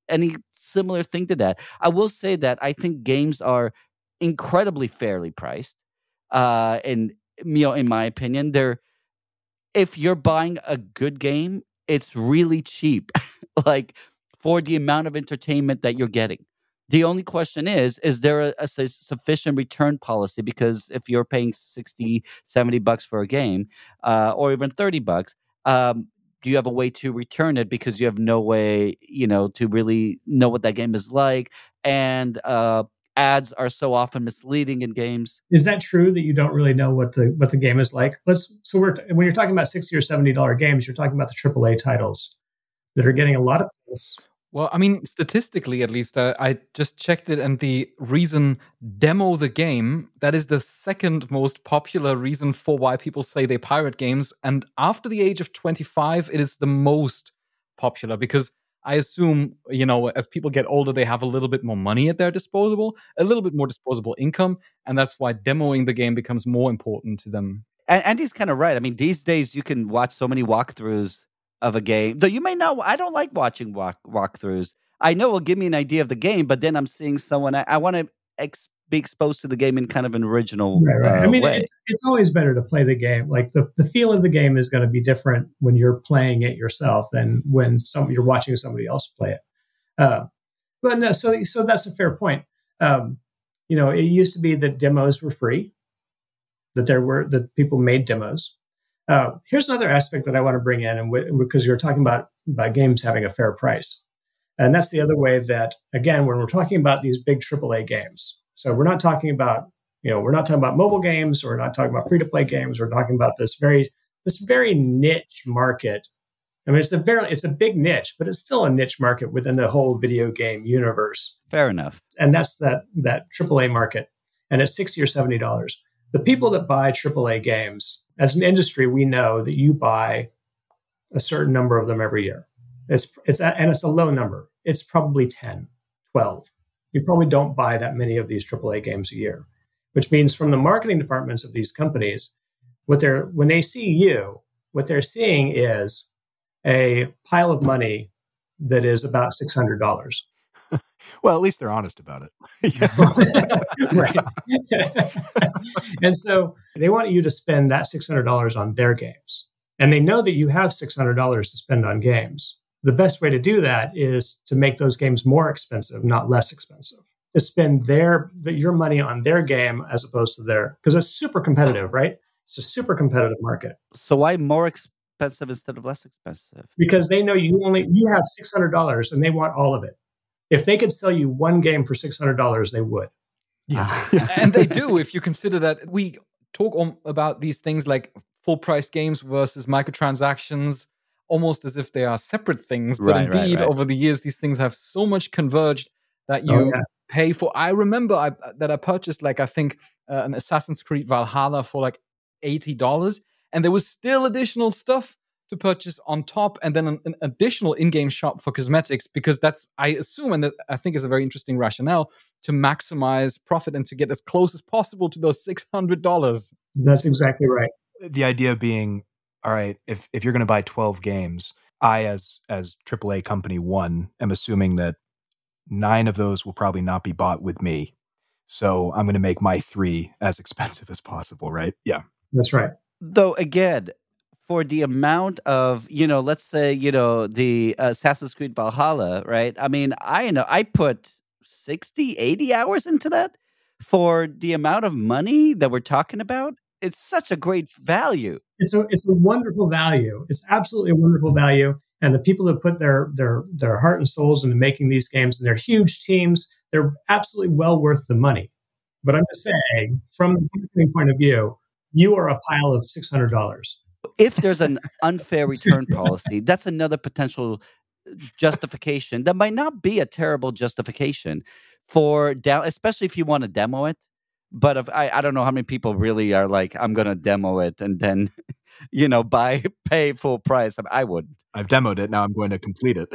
[SPEAKER 4] any similar thing to that. I will say that I think games are incredibly fairly priced. Uh, and you know, in my opinion, they're if you're buying a good game, it's really cheap, [LAUGHS] like for the amount of entertainment that you're getting. The only question is, is there a, a, sufficient return policy? Because if you're paying 60, 70 bucks for a game, uh, or even 30 bucks, um, do you have a way to return it because you have no way, you know, to really know what that game is like? And uh, ads are so often misleading in games.
[SPEAKER 5] Is that true that you don't really know what the what the game is like? Let's so we're when you're talking about sixty or seventy dollar games, you're talking about the AAA titles that are getting a lot of this.
[SPEAKER 1] Well, I mean, statistically, at least, uh, I just checked it, and the reason demo the game that is the second most popular reason for why people say they pirate games. And after the age of 25, it is the most popular because I assume, you know, as people get older, they have a little bit more money at their disposable, a little bit more disposable income. And that's why demoing the game becomes more important to them.
[SPEAKER 4] And Andy's kind of right. I mean, these days you can watch so many walkthroughs of a game. Though you may not, I don't like watching walk walkthroughs. I know it'll give me an idea of the game, but then I'm seeing someone, I, I want to ex- be exposed to the game in kind of an original right, right. Uh, I
[SPEAKER 5] mean,
[SPEAKER 4] way.
[SPEAKER 5] It's, it's always better to play the game. Like the, the feel of the game is going to be different when you're playing it yourself than when some you're watching somebody else play it. Uh, but no, so so that's a fair point. Um, you know, it used to be that demos were free, that there were that people made demos. Uh, here's another aspect that I want to bring in, and w- because you're talking about about games having a fair price, and that's the other way that again, when we're talking about these big AAA games, so we're not talking about you know we're not talking about mobile games, we're not talking about free to play games, we're talking about this very this very niche market. I mean, it's a very it's a big niche, but it's still a niche market within the whole video game universe.
[SPEAKER 4] Fair enough.
[SPEAKER 5] And that's that that AAA market, and it's sixty or seventy dollars. The people that buy AAA games, as an industry, we know that you buy a certain number of them every year. It's it's a, and it's a low number. It's probably 10, 12. You probably don't buy that many of these AAA games a year, which means from the marketing departments of these companies, what they're when they see you, what they're seeing is a pile of money that is about six hundred dollars. [LAUGHS]
[SPEAKER 2] well, at least they're honest about it. [LAUGHS]
[SPEAKER 5] right. [LAUGHS] and so they want you to spend that six hundred dollars on their games, and they know that you have six hundred dollars to spend on games. The best way to do that is to make those games more expensive, not less expensive. To spend their your money on their game as opposed to their because it's super competitive, right? It's a super competitive market.
[SPEAKER 4] So why more expensive instead of less expensive?
[SPEAKER 5] Because they know you only you have six hundred dollars and they want all of it. If they could sell you one game for six hundred dollars, they would.
[SPEAKER 2] Yeah. Ah. [LAUGHS]
[SPEAKER 1] and they do if you consider that we talk on, about these things like full price games versus microtransactions almost as if they are separate things but
[SPEAKER 4] Right, right,
[SPEAKER 1] indeed
[SPEAKER 4] right.
[SPEAKER 1] over the years these things have so much converged that you
[SPEAKER 5] Oh, yeah.
[SPEAKER 1] pay for i remember I, that i purchased like i think uh, an assassin's creed valhalla for like $80 and there was still additional stuff to purchase on top and then an, an additional in-game shop for cosmetics because that's i assume and that i think is a very interesting rationale to maximize profit and to get as close as possible to those $600
[SPEAKER 5] That's exactly right.
[SPEAKER 2] the idea being, all right, if if you're going to buy 12 games, I as as AAA company one am assuming that nine of those will probably not be bought with me. So I'm going to make my three [LAUGHS] as expensive as possible, right? Yeah.
[SPEAKER 5] That's right.
[SPEAKER 4] Though again, for the amount of you know, let's say you know the Assassin's Creed Valhalla, right? I mean, I know I put 60, 80 hours into that for the amount of money that we're talking about. It's such a great value.
[SPEAKER 5] It's a it's a wonderful value. It's absolutely a wonderful value. And the people that put their their their heart and souls into making these games and they're huge teams, they're absolutely well worth the money. But I'm just saying, from the marketing point of view, you are a pile of six hundred dollars.
[SPEAKER 4] If there's an unfair return policy, that's another potential justification. That might not be a terrible justification for down, especially if you want to demo it. But if I, I don't know how many people really are like, I'm gonna demo it and then, [LAUGHS] you know, buy [LAUGHS] pay full price. I, I wouldn't.
[SPEAKER 2] I've demoed it. Now I'm going to complete it.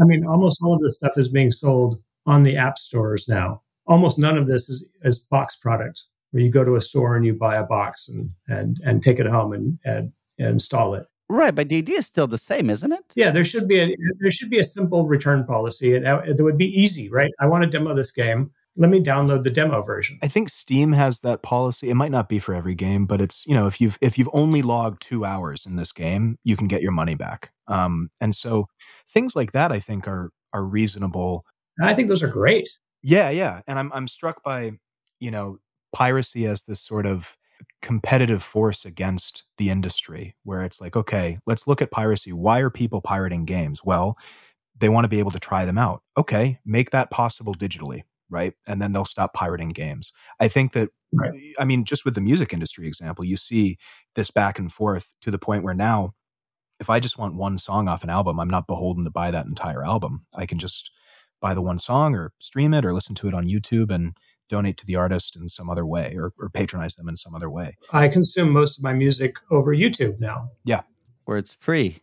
[SPEAKER 5] I mean, almost all of this stuff is being sold on the app stores now. Almost none of this is, is box product where you go to a store and you buy a box and and and take it home and and, and install it.
[SPEAKER 4] Right, but the idea is still the same, isn't it?
[SPEAKER 5] Yeah, there should be a there should be a simple return policy, and uh, it would be easy, right? I want to demo this game. Let me download the demo version.
[SPEAKER 2] I think Steam has that policy. It might not be for every game, but it's you know if you've if you've only logged two hours in this game, you can get your money back. Um, and so things like that, I think, are are reasonable.
[SPEAKER 5] And I think those are great.
[SPEAKER 2] Yeah, yeah. And I'm I'm struck by you know piracy as this sort of competitive force against the industry, where it's like, okay, let's look at piracy. Why are people pirating games? Well, they want to be able to try them out. Okay, make that possible digitally, right? And then they'll stop pirating games. I think that,
[SPEAKER 5] Right.
[SPEAKER 2] Eh, I mean, just with the music industry example, you see this back and forth to the point where now, if I just want one song off an album, I'm not beholden to buy that entire album. I can just buy the one song or stream it or listen to it on YouTube and donate to the artist in some other way or, or patronize them in some other way.
[SPEAKER 5] I consume most of my music over YouTube now. Yeah.
[SPEAKER 4] Where it's free.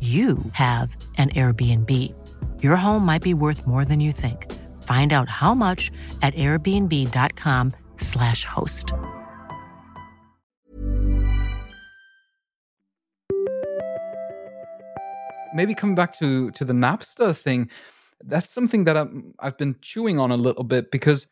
[SPEAKER 6] you have an Airbnb. Your home might be worth more than you think. Find out how much at airbnb.com/slash host.
[SPEAKER 1] Maybe coming back to to the Napster thing, that's something that I'm, I've been chewing on a little bit because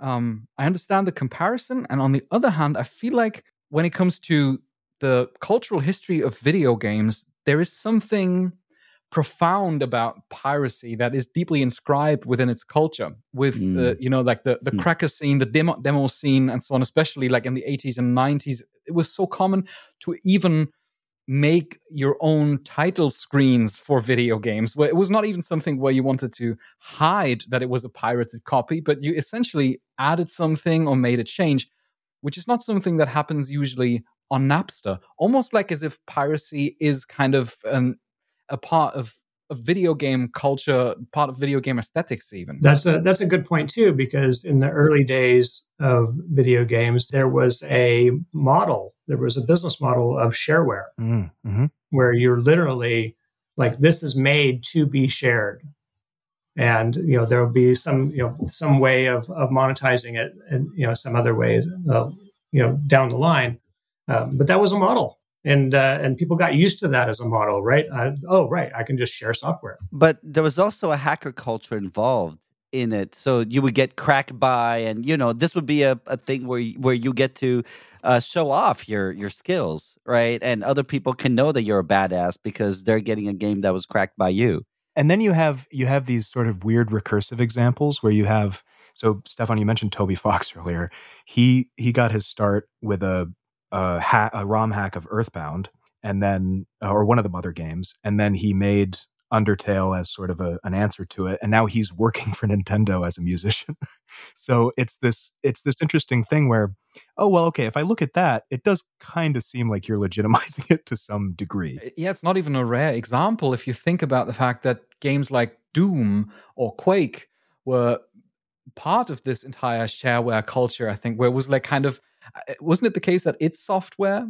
[SPEAKER 1] um, I understand the comparison, and on the other hand, I feel like when it comes to the cultural history of video games, there is something profound about piracy that is deeply inscribed within its culture with mm. the you know like the the mm. cracker scene the demo demo scene and so on especially like in the 80s and 90s it was so common to even make your own title screens for video games where it was not even something where you wanted to hide that it was a pirated copy but you essentially added something or made a change which is not something that happens usually on Napster, almost like as if piracy is kind of um, a part of, of video game culture, part of video game aesthetics, even.
[SPEAKER 5] That's a that's a good point too, because in the early days of video games, there was a model, there was a business model of shareware, mm, mm-hmm. where you're literally like this is made to be shared and you know there will be some you know some way of of monetizing it and you know some other ways uh, you know down the line um, but that was a model, and uh, and people got used to that as a model, right? Uh, oh, right, I can just share software.
[SPEAKER 4] But there was also a hacker culture involved in it, so you would get cracked by, and you know this would be a, a thing where you, where you get to uh, show off your your skills, right? And other people can know that you're a badass because they're getting a game that was cracked by you.
[SPEAKER 2] And then you have you have these sort of weird recursive examples where you have so Stefan, you mentioned Toby Fox [LAUGHS] earlier. He he got his start with a a, ha- a ROM hack of Earthbound, and then uh, or one of the mother games, and then he made Undertale as sort of a, an answer to it, and now he's [LAUGHS] working for Nintendo as a musician. [LAUGHS] so it's this it's this interesting thing where, oh well, okay, if I look at that, it does kind of seem like you're legitimizing [LAUGHS] it to some degree.
[SPEAKER 1] Yeah, it's not even a rare example if you think about the fact that games like Doom or Quake were part of this entire shareware culture. I think where it was like kind of uh, wasn't it the case that id Software,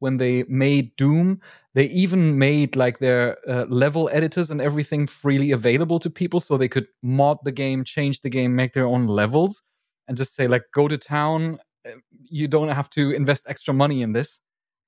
[SPEAKER 1] when they made Doom, they even made like their uh, level editors and everything freely available to people so they could mod the game, change the game, make their own levels, and just say, like, go to town. Uh, you don't have to invest extra money in this.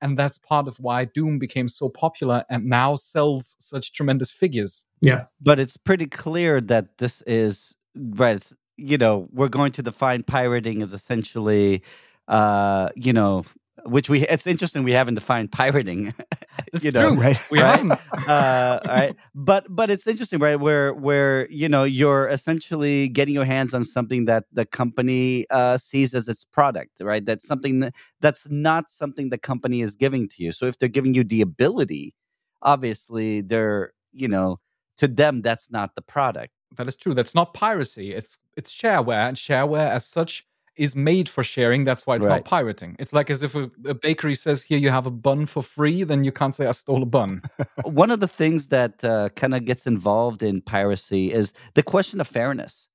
[SPEAKER 1] And that's part of why Doom became so popular and now sells such tremendous figures.
[SPEAKER 5] Yeah.
[SPEAKER 4] But it's pretty clear that this is, right, you know, we're going to define pirating as essentially uh, you know, which we it's interesting we haven't defined pirating [LAUGHS]
[SPEAKER 1] you know true. right we
[SPEAKER 4] right? haven't [LAUGHS] uh, right but but it's interesting right where where you know you're essentially getting your hands on something that the company uh, sees as its product right that's something that, that's not something the company is giving to you so if they're giving you the ability obviously they're you know to them that's not the product
[SPEAKER 1] that is true that's not piracy it's it's shareware and shareware as such is made for sharing. That's why it's
[SPEAKER 4] Right.
[SPEAKER 1] not pirating. It's like as if a, a bakery says, "Here you have a bun for free," then you can't say, "I stole a bun." [LAUGHS]
[SPEAKER 4] One of the things that uh, kind of gets involved in piracy is the question of fairness,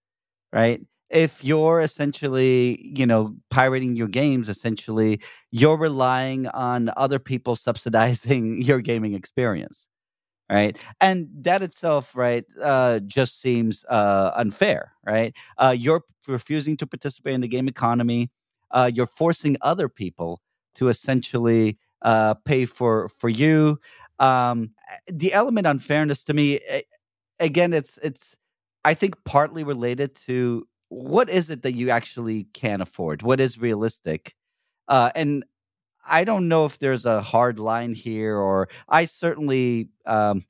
[SPEAKER 4] right? If you're essentially, you know, pirating your games, essentially, you're relying on other people [LAUGHS] subsidizing your gaming experience, right? And that itself, right, uh, just seems uh, unfair, right? Uh, you're refusing to participate in the game economy. Uh, you're forcing other people to essentially uh, pay for for you. Um, the element unfairness to me, again, it's it's I think partly related to what is it that you actually can afford? What is realistic? Uh, and I don't know if there's a hard line here, or I certainly, um,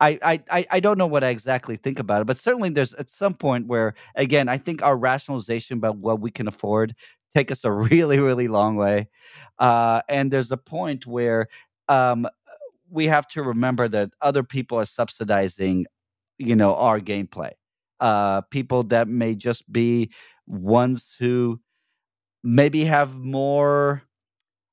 [SPEAKER 4] I, I, I, don't know what I exactly think about it, but certainly there's at some point where, again, I think our rationalization about what we can afford take us a [LAUGHS] really, really long way, uh, and there's a point where um, we have to remember that other people are subsidizing, you know, our gameplay. Uh, people that may just be ones who maybe have more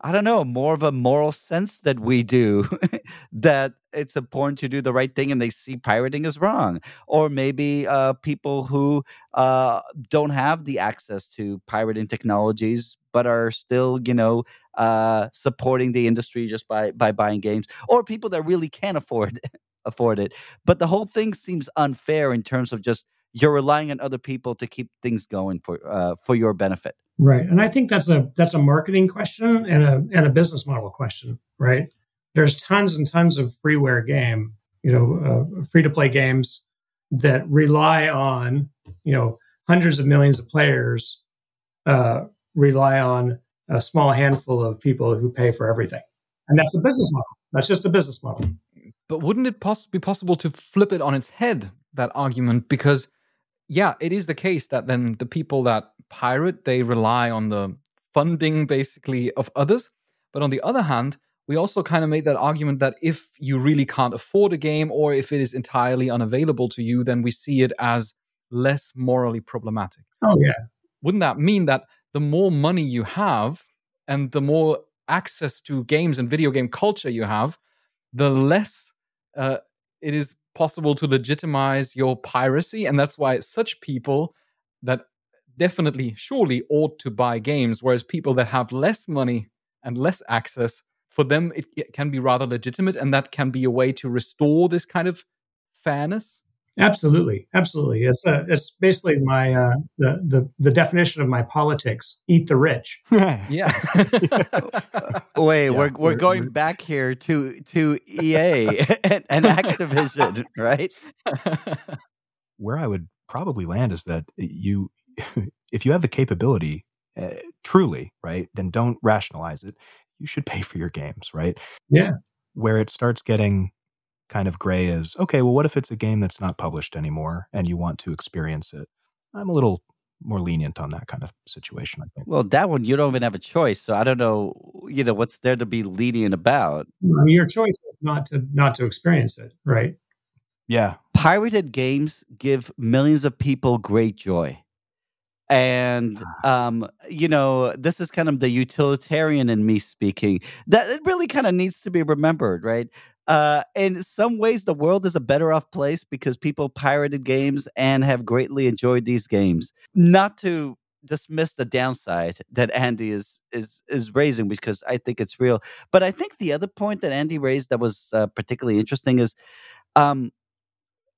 [SPEAKER 4] I don't know, more of a moral sense that we do, [LAUGHS] that it's important to do the right thing and they see pirating as wrong. Or maybe uh, people who uh, don't have the access to pirating technologies, but are still, you know, uh, supporting the industry just by, by buying games. Or people that really can't afford [LAUGHS] afford it. But the whole thing seems unfair in terms of just you're relying on other people to keep things going for uh, for your benefit.
[SPEAKER 5] Right. And I think that's a that's a marketing question and a and a business model question, right? There's tons and tons of freeware game, you know, uh, free to play games that rely on, you know, hundreds of millions of players uh, rely on a small handful of people who pay for everything. And that's a business model. That's just a business model.
[SPEAKER 1] But wouldn't it poss- be possible to flip it on its head, that argument? Because, yeah, it is the case that then the people that pirate, they rely on the funding basically of others. But on the other hand, we also kind of made that argument that if you really can't afford a game or if it is entirely unavailable to you, then we see it as less morally problematic.
[SPEAKER 5] Oh yeah.
[SPEAKER 1] Wouldn't that mean that the more money you have and the more access to games and video game culture you have, the less uh, it is possible to legitimize your piracy. And that's why such people that definitely, surely ought to buy games, whereas people that have less money and less access, for them, it, can be rather legitimate. And that can be a way to restore this kind of fairness.
[SPEAKER 5] Absolutely, absolutely. It's a, it's basically my uh, the the the definition of my politics: eat the rich. [LAUGHS]
[SPEAKER 1] yeah. [LAUGHS]
[SPEAKER 4] Wait,
[SPEAKER 2] Yeah,
[SPEAKER 4] we're, we're
[SPEAKER 2] we're-
[SPEAKER 4] going
[SPEAKER 2] we're-
[SPEAKER 4] back here to to EA [LAUGHS] and, and Activision, right?
[SPEAKER 2] Where I would probably land is that you, if you have the capability, uh, truly, right, then don't rationalize it. You should pay for your games, right?
[SPEAKER 5] Yeah.
[SPEAKER 2] Where it starts getting kind of gray is okay. Well, what if it's a game that's not published anymore and you want to experience it? I'm a little more lenient on that kind of situation. I think.
[SPEAKER 4] Well, that one you don't even have a choice, so I don't know, you know, what's there to be lenient about.
[SPEAKER 5] Your choice is not to not to experience it, right?
[SPEAKER 2] Yeah,
[SPEAKER 4] Pirated games give millions of people great joy. And um, you know, this is kind of the utilitarian in me speaking. That it really kind of needs to be remembered, right? Uh, in some ways, the world is a better off place because people pirated games and have greatly enjoyed these games. Not to dismiss the downside that Andy is is is raising because I think it's real. But I think the other point that Andy raised that was uh, particularly interesting is, um,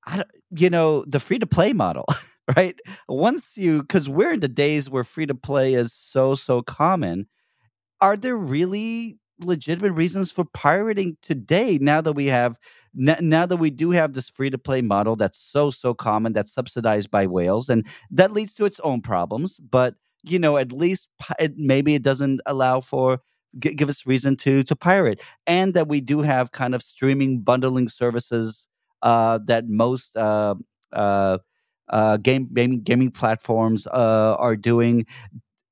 [SPEAKER 4] I you know, the free to play model, [LAUGHS] right? Once you because we're in the days where free to play is so so common. Are there really legitimate reasons for pirating today now that we have now that we do have this free to play model that's so so common that's subsidized by whales and that leads to its own problems but you know at least maybe it doesn't allow for give us reason to to pirate and that we do have kind of streaming bundling services uh that most uh uh uh, game gaming gaming platforms uh, are doing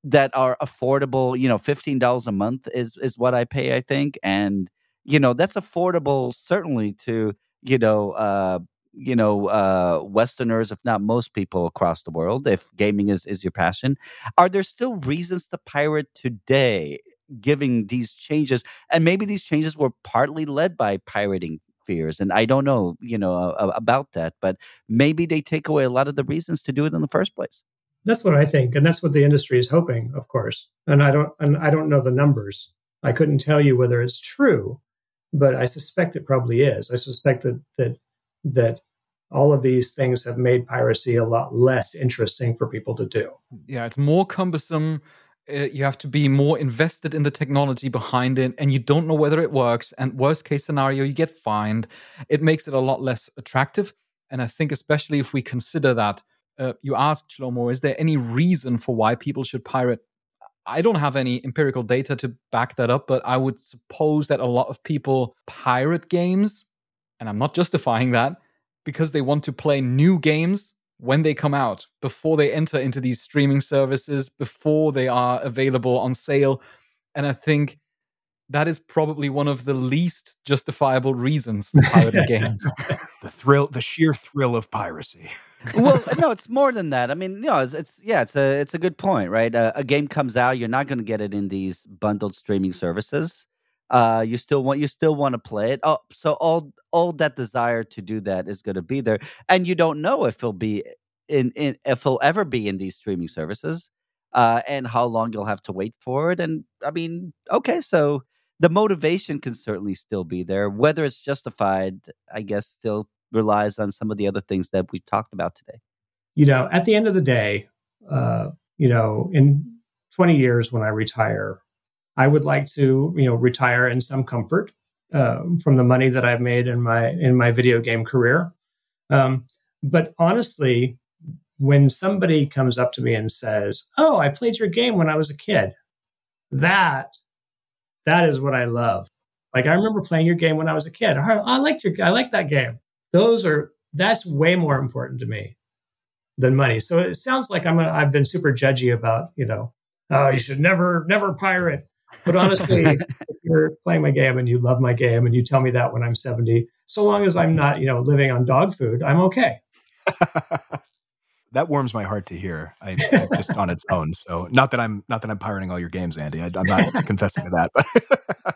[SPEAKER 4] that are affordable. You know, fifteen dollars a month is is what I pay, I think, and you know that's affordable certainly to you know uh, you know uh, Westerners, if not most people across the world, if gaming is is your passion, are there still reasons to pirate today? Giving these changes, and maybe these changes were partly led by pirating fears, and I don't know, you know, uh, about that, but maybe they take away a lot of the reasons to do it in the first place.
[SPEAKER 5] That's what I think, and that's what the industry is hoping, of course. And I don't, and I don't know the numbers. I couldn't tell you whether it's true, but I suspect it probably is. I suspect that that that all of these things have made piracy a lot less interesting for people to do.
[SPEAKER 1] Yeah, it's more cumbersome. Uh, you have to be more invested in the technology behind it, and you don't know whether it works. And worst case scenario, you get fined. It makes it a lot less attractive. And I think, especially if we consider that uh, you asked Shlomo, is there any reason for why people should pirate? I don't have any empirical data to back that up, but I would suppose that a lot of people pirate games, and I'm not [LAUGHS] justifying that, because they want to play new games when they come out, before they enter into these streaming services, before they are available on sale. And I think that is probably one of the least justifiable reasons for pirating [LAUGHS] games.
[SPEAKER 2] the thrill, the sheer thrill of piracy.
[SPEAKER 4] Well, no, it's more than that. I mean, you know, it's, it's yeah, it's a it's a good point, right? Uh, a game comes out, you're not going to get it in these bundled streaming services. Uh, you still want you still want to play it. Oh, so all all that desire to do that is going to be there, and you don't know if it'll be in, in if it'll ever be in these streaming services, uh, and how long you'll have to wait for it. And I mean, okay, so the motivation can certainly still be there. Whether it's justified, I guess, still relies on some of the other things that we talked about today.
[SPEAKER 5] You know, at the end of the day, uh, you know, in 20 years when I retire, I would like to, you know, retire in some comfort uh, from the money that I've made in my in my video game career. Um, but honestly, when somebody comes up to me and says, "Oh, I played your game when I was a kid," that that is what I love. Like I remember playing your game when I was a kid. I, I liked your I liked that game. Those are that's way more important to me than money. So it sounds like I'm a, I've been super judgy about, you know, oh, you should never never pirate. But honestly, [LAUGHS] if you're playing my game and you love my game and you tell me that when I'm 70, so long as I'm not, you know, living on dog food, I'm okay. [LAUGHS]
[SPEAKER 2] that warms my heart to hear. I, I, just on its own. So not that I'm not that I'm pirating all your games, Andy. I, am not [LAUGHS] confessing to that, but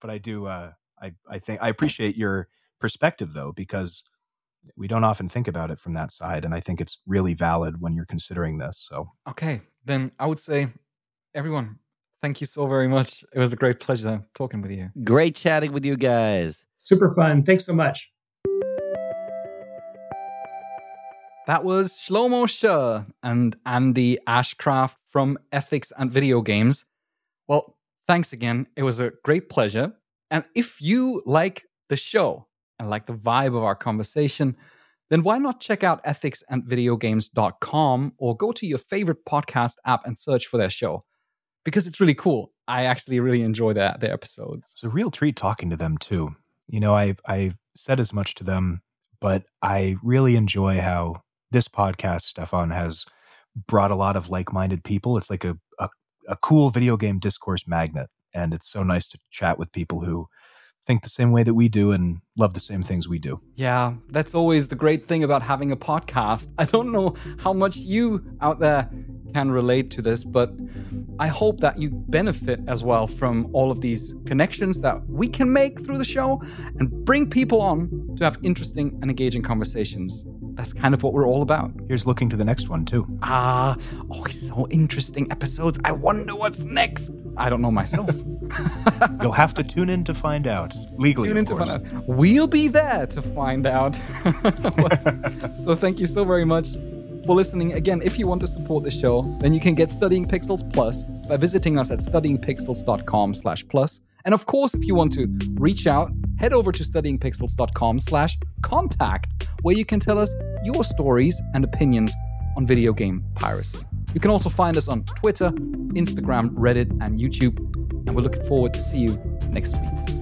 [SPEAKER 2] but I do. Uh, I I think I appreciate your perspective though, because we don't often think about it from that side, and I think it's really valid when you're considering this. So
[SPEAKER 1] okay, then I would say, everyone, thank you so very much. It was a great pleasure talking with you.
[SPEAKER 4] Great chatting with you guys.
[SPEAKER 5] Super fun. Thanks so much.
[SPEAKER 1] That was Shlomo Sher and Andy Ashcraft from Ethics and Video Games. Well, thanks again. It was a great pleasure. And if you like the show and like the vibe of our conversation, then why not check out ethicsandvideogames.com or go to your favorite podcast app and search for their show? Because it's really cool. I actually really enjoy their, their episodes.
[SPEAKER 2] It's a real treat talking to them too. You know, I I said as much to them, but I really enjoy how this podcast, Stefan, has brought a lot of like-minded people. It's like a, a, a cool video game discourse magnet, and it's so nice to chat with people who think the same way that we do and love the same things we do.
[SPEAKER 1] Yeah, that's always the great thing about having a podcast. I don't know how much you out there can relate to this, but I hope that you benefit as well from all of these connections that we can make through the show and bring people on to have interesting and engaging conversations that's kind of what we're all about.
[SPEAKER 2] Here's looking to the next one, too.
[SPEAKER 1] Ah, oh, so interesting episodes. I wonder what's next. I don't know myself. [LAUGHS]
[SPEAKER 2] You'll have to tune in to find out. Legally,
[SPEAKER 1] tune in to find out. We'll be there to find out. [LAUGHS] so thank you so very much for listening. Again, if you want to support the show, then you can get Studying Pixels Plus by visiting us at studyingpixels.com slash plus. And of course, if you want to reach out, head over to studyingpixels.com slash contact, where you can tell us your stories and opinions on video game piracy. You can also find us on Twitter, Instagram, Reddit, and YouTube. And we're looking forward to see you next week.